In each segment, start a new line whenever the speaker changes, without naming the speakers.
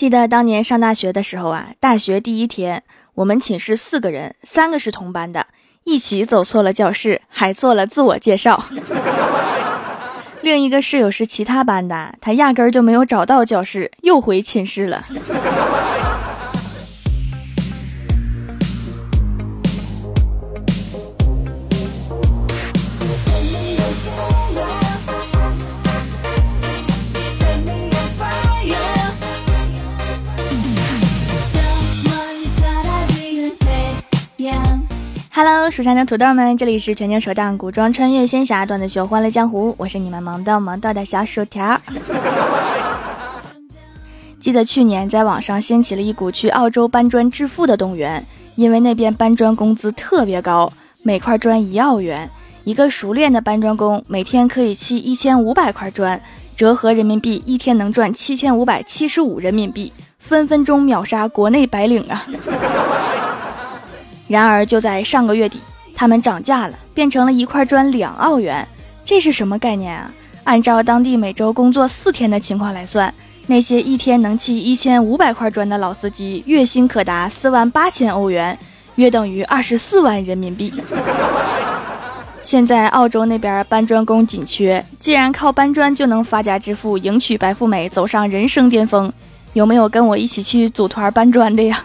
记得当年上大学的时候啊，大学第一天，我们寝室四个人，三个是同班的，一起走错了教室，还做了自我介绍。另一个室友是其他班的，他压根儿就没有找到教室，又回寝室了。Hello，蜀山的土豆们，这里是全球首档古装穿越仙侠段子秀《欢乐江湖》，我是你们萌到萌到的小薯条。记得去年在网上掀起了一股去澳洲搬砖致富的动员，因为那边搬砖工资特别高，每块砖一澳元，一个熟练的搬砖工每天可以砌一千五百块砖，折合人民币一天能赚七千五百七十五人民币，分分钟秒杀国内白领啊！然而，就在上个月底，他们涨价了，变成了一块砖两澳元。这是什么概念啊？按照当地每周工作四天的情况来算，那些一天能砌一千五百块砖的老司机，月薪可达四万八千欧元，约等于二十四万人民币。现在澳洲那边搬砖工紧缺，既然靠搬砖就能发家致富，迎娶白富美，走上人生巅峰，有没有跟我一起去组团搬砖的呀？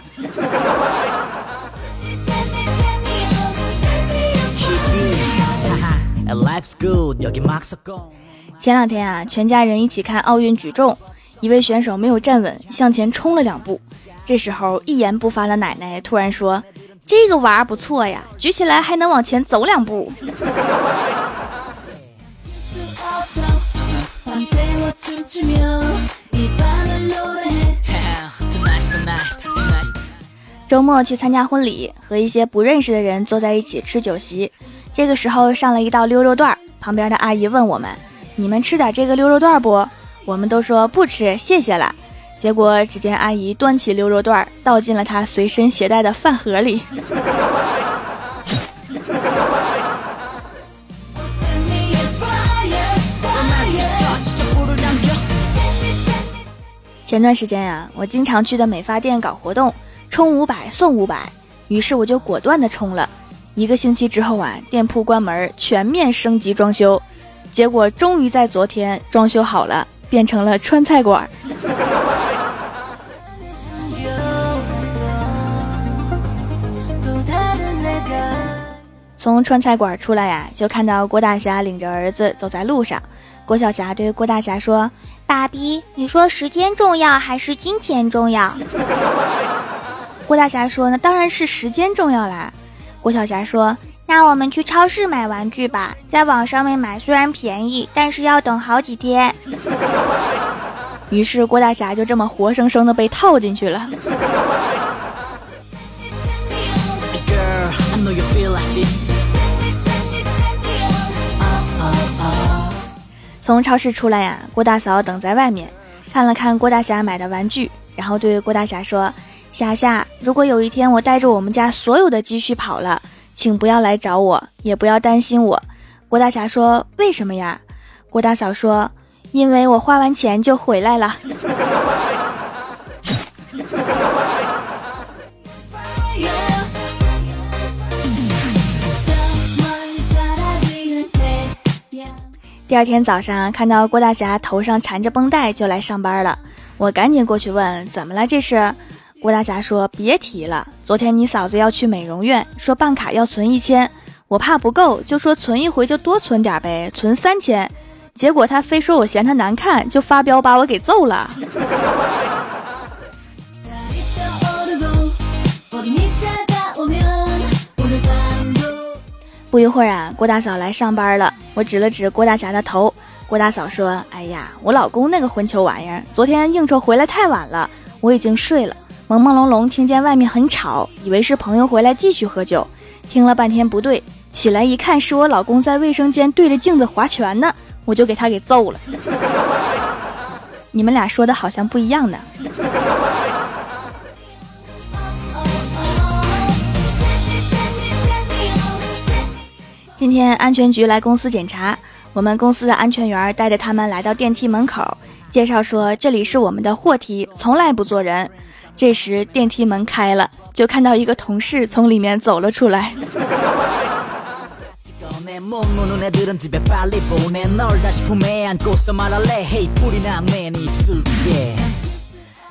前两天啊，全家人一起看奥运举重，一位选手没有站稳，向前冲了两步。这时候一言不发的奶奶突然说：“这个娃不错呀，举起来还能往前走两步。”周末去参加婚礼，和一些不认识的人坐在一起吃酒席。这个时候上了一道溜肉段，旁边的阿姨问我们：“你们吃点这个溜肉段不？”我们都说不吃，谢谢了。结果只见阿姨端起溜肉段，倒进了她随身携带的饭盒里。前段时间呀，我经常去的美发店搞活动，充五百送五百，于是我就果断的充了。一个星期之后啊，店铺关门，全面升级装修，结果终于在昨天装修好了，变成了川菜馆。从川菜馆出来呀，就看到郭大侠领着儿子走在路上。郭晓霞对郭大侠说：“爸比，你说时间重要还是金钱重要？” 郭大侠说：“那当然是时间重要啦。”郭晓霞说：“那我们去超市买玩具吧，在网上面买虽然便宜，但是要等好几天。”于是郭大侠就这么活生生的被套进去了。从超市出来呀，郭大嫂等在外面，看了看郭大侠买的玩具，然后对郭大侠说。霞霞，如果有一天我带着我们家所有的积蓄跑了，请不要来找我，也不要担心我。郭大侠说：“为什么呀？”郭大嫂说：“因为我花完钱就回来了。”第二天早上看到郭大侠头上缠着绷带就来上班了，我赶紧过去问：“怎么了？这是？”郭大侠说：“别提了，昨天你嫂子要去美容院，说办卡要存一千，我怕不够，就说存一回就多存点呗，存三千。结果他非说我嫌他难看，就发飙把我给揍了。不一会儿啊，郭大嫂来上班了，我指了指郭大侠的头，郭大嫂说：‘哎呀，我老公那个混球玩意儿，昨天应酬回来太晚了，我已经睡了。’”朦朦胧胧听见外面很吵，以为是朋友回来继续喝酒，听了半天不对，起来一看是我老公在卫生间对着镜子划拳呢，我就给他给揍了。你们俩说的好像不一样呢。今天安全局来公司检查，我们公司的安全员带着他们来到电梯门口。介绍说这里是我们的货梯，从来不坐人。这时电梯门开了，就看到一个同事从里面走了出来。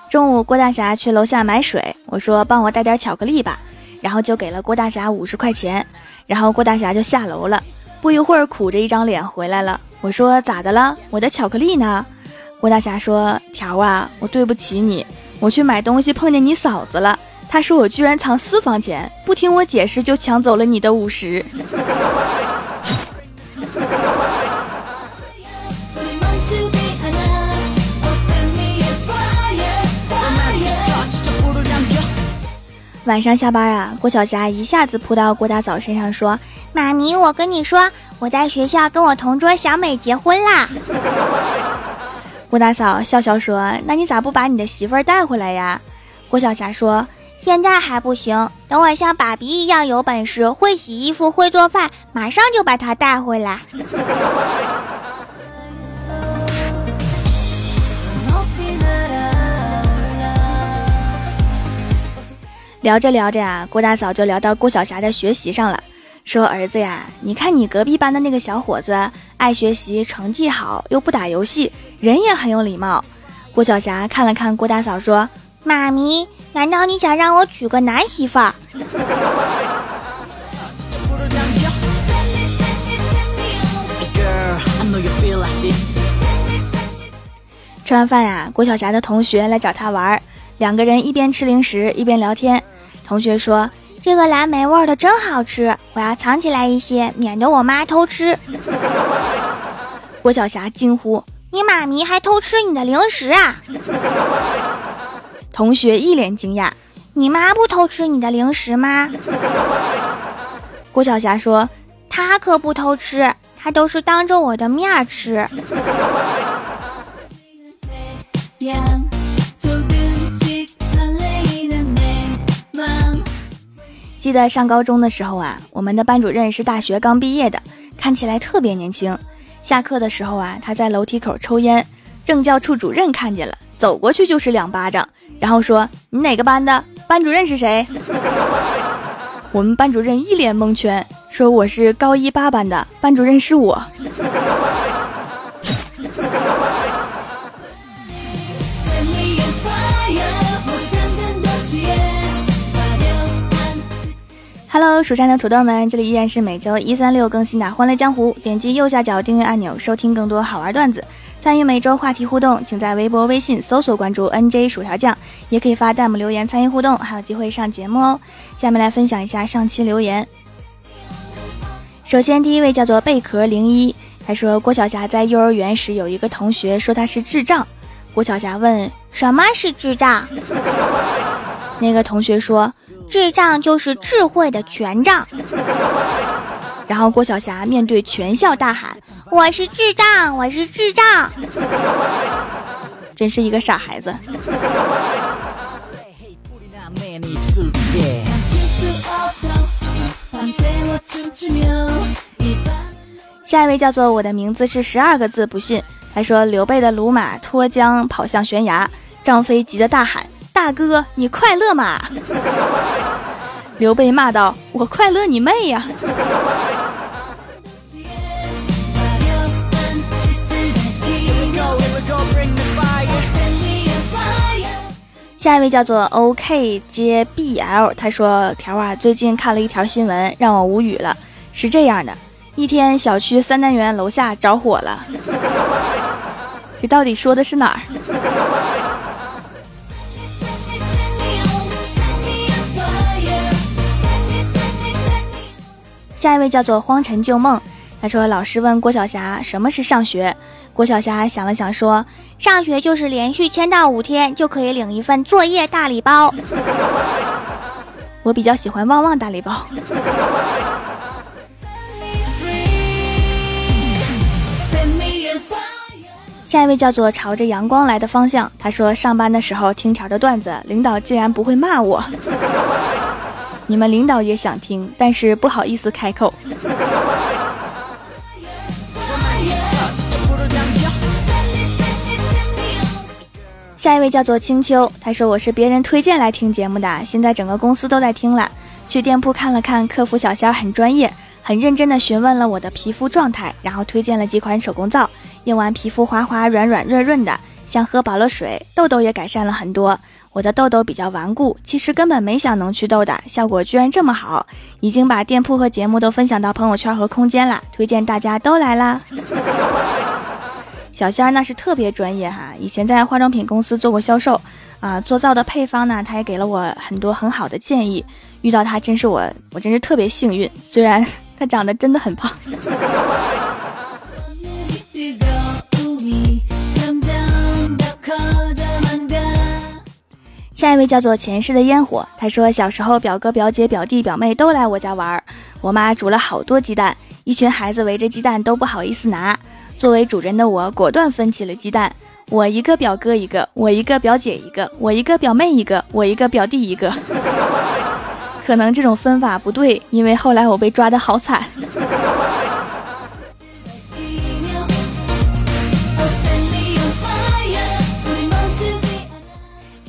中午，郭大侠去楼下买水，我说帮我带点巧克力吧，然后就给了郭大侠五十块钱，然后郭大侠就下楼了。不一会儿，苦着一张脸回来了。我说咋的了？我的巧克力呢？郭大侠说：“条啊，我对不起你，我去买东西碰见你嫂子了，她说我居然藏私房钱，不听我解释就抢走了你的五十。”晚上下班啊，郭晓霞一下子扑到郭大嫂身上说：“妈咪，我跟你说，我在学校跟我同桌小美结婚啦。”郭大嫂笑笑说：“那你咋不把你的媳妇儿带回来呀？”郭晓霞说：“现在还不行，等我像爸比一样有本事，会洗衣服，会做饭，马上就把她带回来。” 聊着聊着啊，郭大嫂就聊到郭晓霞的学习上了，说：“儿子呀，你看你隔壁班的那个小伙子，爱学习，成绩好，又不打游戏，人也很有礼貌。”郭晓霞看了看郭大嫂，说：“妈咪，难道你想让我娶个男媳妇？”吃完饭呀，郭晓霞的同学来找她玩，两个人一边吃零食一边聊天。同学说：“这个蓝莓味的真好吃，我要藏起来一些，免得我妈偷吃。”郭晓霞惊呼：“你妈咪还偷吃你的零食啊？” 同学一脸惊讶：“你妈不偷吃你的零食吗？”郭晓霞说：“她可不偷吃，她都是当着我的面吃。”记得上高中的时候啊，我们的班主任是大学刚毕业的，看起来特别年轻。下课的时候啊，他在楼梯口抽烟，政教处主任看见了，走过去就是两巴掌，然后说：“你哪个班的？班主任是谁？” 我们班主任一脸蒙圈，说：“我是高一八班的，班主任是我。” Hello，蜀山的土豆们，这里依然是每周一、三、六更新的《欢乐江湖》。点击右下角订阅按钮，收听更多好玩段子，参与每周话题互动。请在微博、微信搜索关注 NJ 薯条酱，也可以发弹幕留言参与互动，还有机会上节目哦。下面来分享一下上期留言。首先，第一位叫做贝壳零一，他说郭晓霞在幼儿园时有一个同学说他是智障，郭晓霞问什么是智障，那个同学说。智障就是智慧的权杖。然后郭晓霞面对全校大喊：“我是智障，我是智障。”真是一个傻孩子。下一位叫做我的名字是十二个字，不信。他说刘备的鲁马脱缰跑向悬崖，张飞急得大喊。大哥，你快乐吗？刘备骂道：“我快乐你妹呀！”下一位叫做 OK 接 BL，他说：“条啊，最近看了一条新闻，让我无语了。是这样的，一天小区三单元楼下着火了，这到底说的是哪儿？”下一位叫做荒尘旧梦，他说：“老师问郭晓霞什么是上学，郭晓霞想了想说：上学就是连续签到五天就可以领一份作业大礼包。我比较喜欢旺旺大礼包。”下一位叫做朝着阳光来的方向，他说：上班的时候听条的段子，领导竟然不会骂我。你们领导也想听，但是不好意思开口。下一位叫做青秋，他说我是别人推荐来听节目的，现在整个公司都在听了。去店铺看了看，客服小仙很专业，很认真的询问了我的皮肤状态，然后推荐了几款手工皂，用完皮肤滑滑软软润润的，像喝饱了水，痘痘也改善了很多。我的痘痘比较顽固，其实根本没想能祛痘的，效果居然这么好，已经把店铺和节目都分享到朋友圈和空间了，推荐大家都来啦。小仙儿那是特别专业哈，以前在化妆品公司做过销售，啊，做皂的配方呢，他也给了我很多很好的建议，遇到他真是我，我真是特别幸运，虽然 他长得真的很胖。下一位叫做前世的烟火，他说小时候表哥表姐表弟表妹都来我家玩儿，我妈煮了好多鸡蛋，一群孩子围着鸡蛋都不好意思拿，作为主人的我果断分起了鸡蛋，我一个表哥一个，我一个表姐一个，我一个表妹一个，我一个表弟一个。可能这种分法不对，因为后来我被抓的好惨。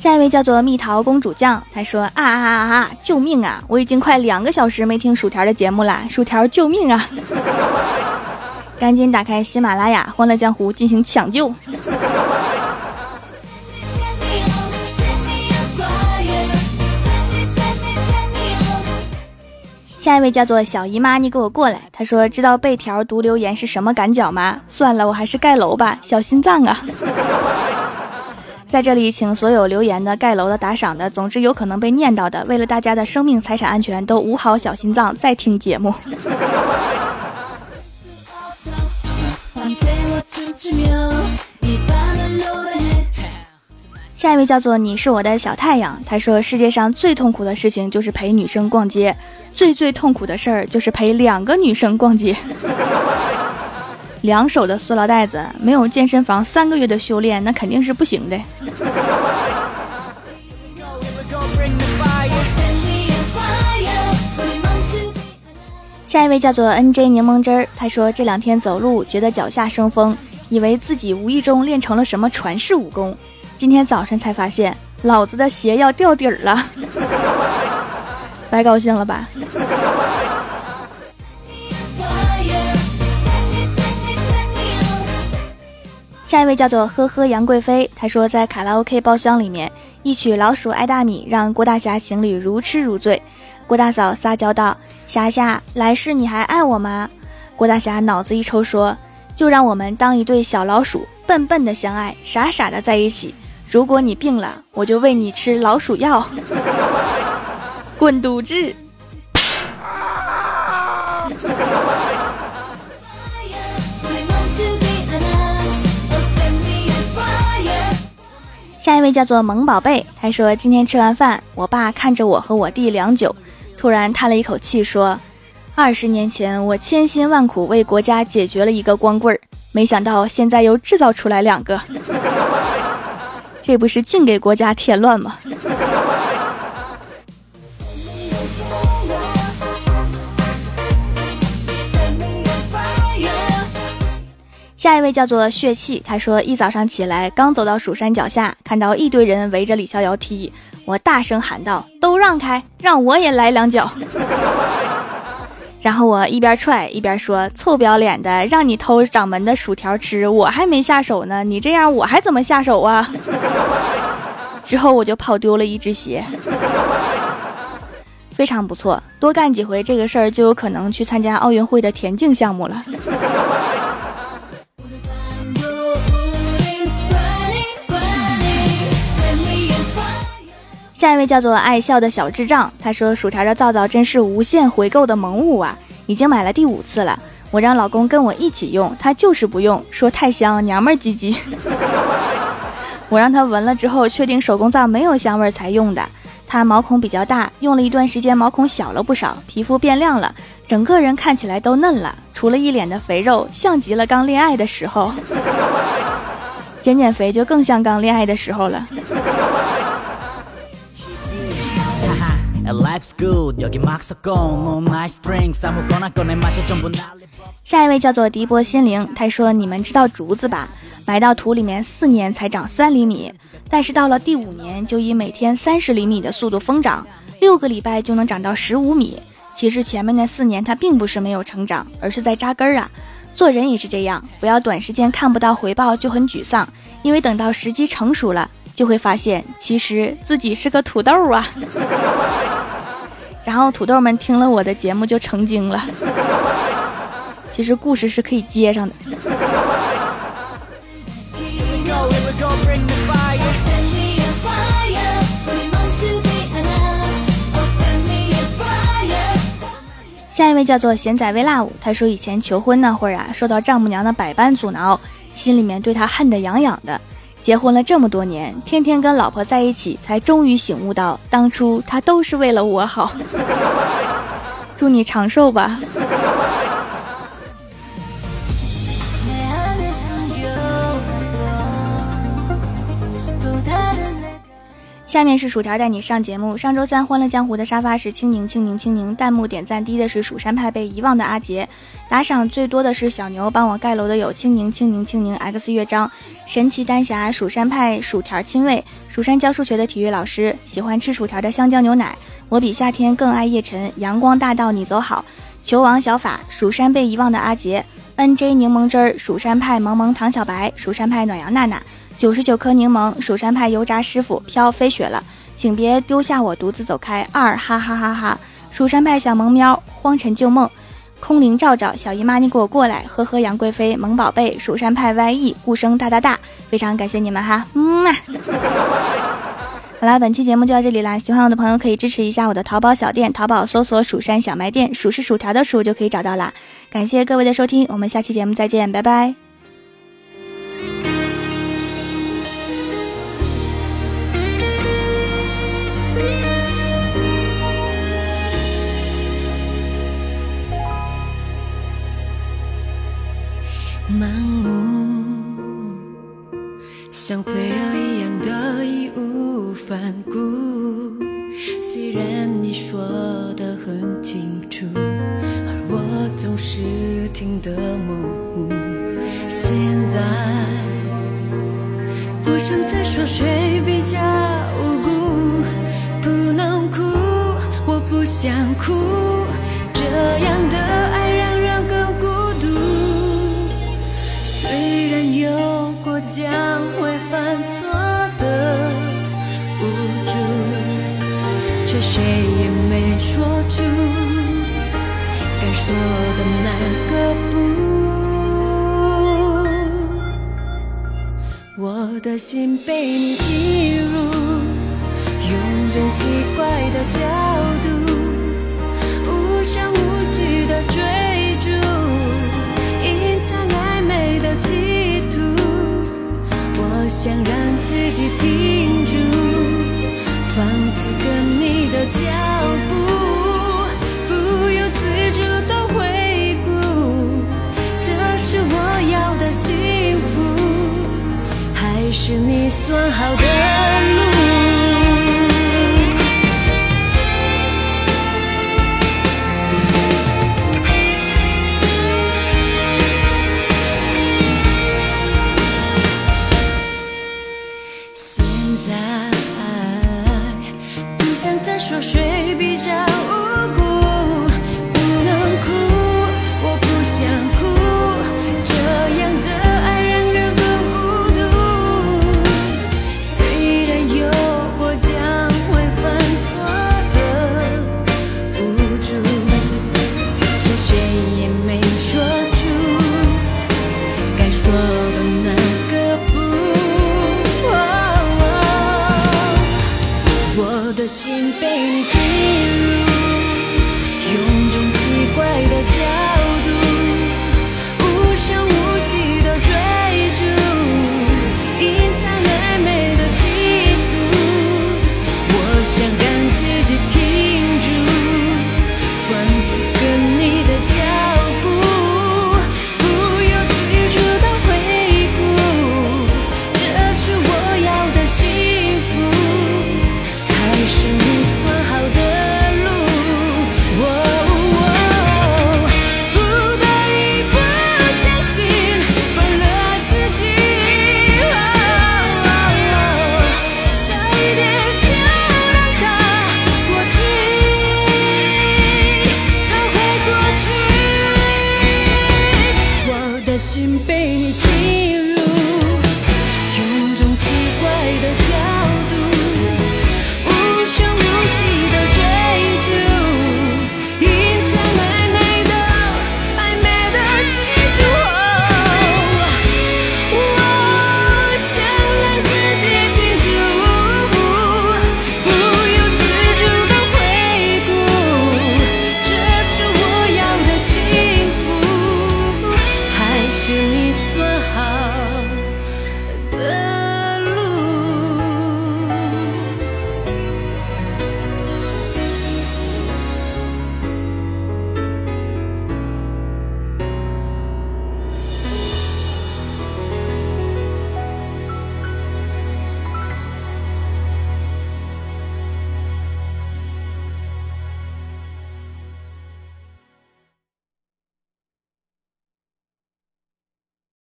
下一位叫做蜜桃公主酱，他说啊啊啊啊！救命啊！我已经快两个小时没听薯条的节目了，薯条救命啊！赶紧打开喜马拉雅《欢乐江湖》进行抢救。下一位叫做小姨妈，你给我过来。她说知道被条读留言是什么感觉吗？算了，我还是盖楼吧，小心脏啊。在这里，请所有留言的、盖楼的、打赏的，总之有可能被念到的，为了大家的生命财产安全，都捂好小心脏再听节目。下一位叫做你是我的小太阳，他说世界上最痛苦的事情就是陪女生逛街，最最痛苦的事儿就是陪两个女生逛街。两手的塑料袋子，没有健身房三个月的修炼，那肯定是不行的。下一位叫做 N J 柠檬汁儿，他说这两天走路觉得脚下生风，以为自己无意中练成了什么传世武功，今天早晨才发现老子的鞋要掉底儿了，白高兴了吧？下一位叫做呵呵杨贵妃，她说在卡拉 OK 包厢里面一曲《老鼠爱大米》，让郭大侠情侣如痴如醉。郭大嫂撒娇道：“霞霞，来世你还爱我吗？”郭大侠脑子一抽说：“就让我们当一对小老鼠，笨笨的相爱，傻傻的在一起。如果你病了，我就喂你吃老鼠药。” 滚犊子！下一位叫做萌宝贝，他说今天吃完饭，我爸看着我和我弟良久，突然叹了一口气说：“二十年前我千辛万苦为国家解决了一个光棍儿，没想到现在又制造出来两个，这不是净给国家添乱吗？”下一位叫做血气，他说一早上起来，刚走到蜀山脚下，看到一堆人围着李逍遥踢，我大声喊道：“都让开，让我也来两脚。”然后我一边踹一边说：“臭不要脸的，让你偷掌门的薯条吃，我还没下手呢，你这样我还怎么下手啊？” 之后我就跑丢了一只鞋，非常不错，多干几回这个事儿就有可能去参加奥运会的田径项目了。下一位叫做爱笑的小智障，他说：“薯条的皂皂真是无限回购的萌物啊，已经买了第五次了。我让老公跟我一起用，他就是不用，说太香，娘们儿唧唧。我让他闻了之后，确定手工皂没有香味才用的。他毛孔比较大，用了一段时间，毛孔小了不少，皮肤变亮了，整个人看起来都嫩了，除了一脸的肥肉，像极了刚恋爱的时候。减减肥就更像刚恋爱的时候了。”
下一位叫做迪波心灵，他说：“你们知道竹子吧？埋到土里面四年才长三厘米，但是到了第五年就以每天三十厘米的速度疯长，六个礼拜就能长到十五米。其实前面那四年它并不是没有成长，而是在扎根啊。做人也是这样，不要短时间看不到回报就很沮丧，因为等到时机成熟了，就会发现其实自己是个土豆啊。然后土豆们听了我的节目就成精了。”其实故事是可以接上的。下一位叫做贤仔微辣舞，他说以前求婚那会儿啊，受到丈母娘的百般阻挠，心里面对他恨得痒痒的。结婚了这么多年，天天跟老婆在一起，才终于醒悟到，当初他都是为了我好。祝你长寿吧。下面是薯条带你上节目。上周三《欢乐江湖》的沙发是青柠，青柠，青柠。弹幕点赞低的是蜀山派被遗忘的阿杰，打赏最多的是小牛。帮我盖楼的有青柠，青柠，青柠。X 乐章，神奇丹霞，蜀山派薯条亲卫，蜀山教数学的体育老师，喜欢吃薯条的香蕉牛奶。我比夏天更爱叶晨，阳光大道你走好。球王小法，蜀山被遗忘的阿杰，NJ 柠檬汁儿，蜀山派萌萌唐小白，蜀山派暖阳娜娜。九十九颗柠檬，蜀山派油炸师傅飘飞雪了，请别丢下我独自走开。二哈哈哈哈，蜀山派小萌喵，荒尘旧梦，空灵照照，小姨妈你给我过来，呵呵杨贵妃，萌宝贝，蜀山派 YE，顾生大大大，非常感谢你们哈，嗯啊。好啦，本期节目就到这里啦，喜欢我的朋友可以支持一下我的淘宝小店，淘宝搜索蜀山小卖店，数是薯条的数就可以找到啦。感谢各位的收听，我们下期节目再见，拜拜。像飞蛾一样的义无反顾。虽然你说的很清楚，而我总是听得模糊。现在不想再说谁比较无辜，我的那个不。我的心被你进入，用种奇怪的角度，无声无息的追逐，隐藏暧昧的企图。我。想让自己停住，放弃跟你的脚算好的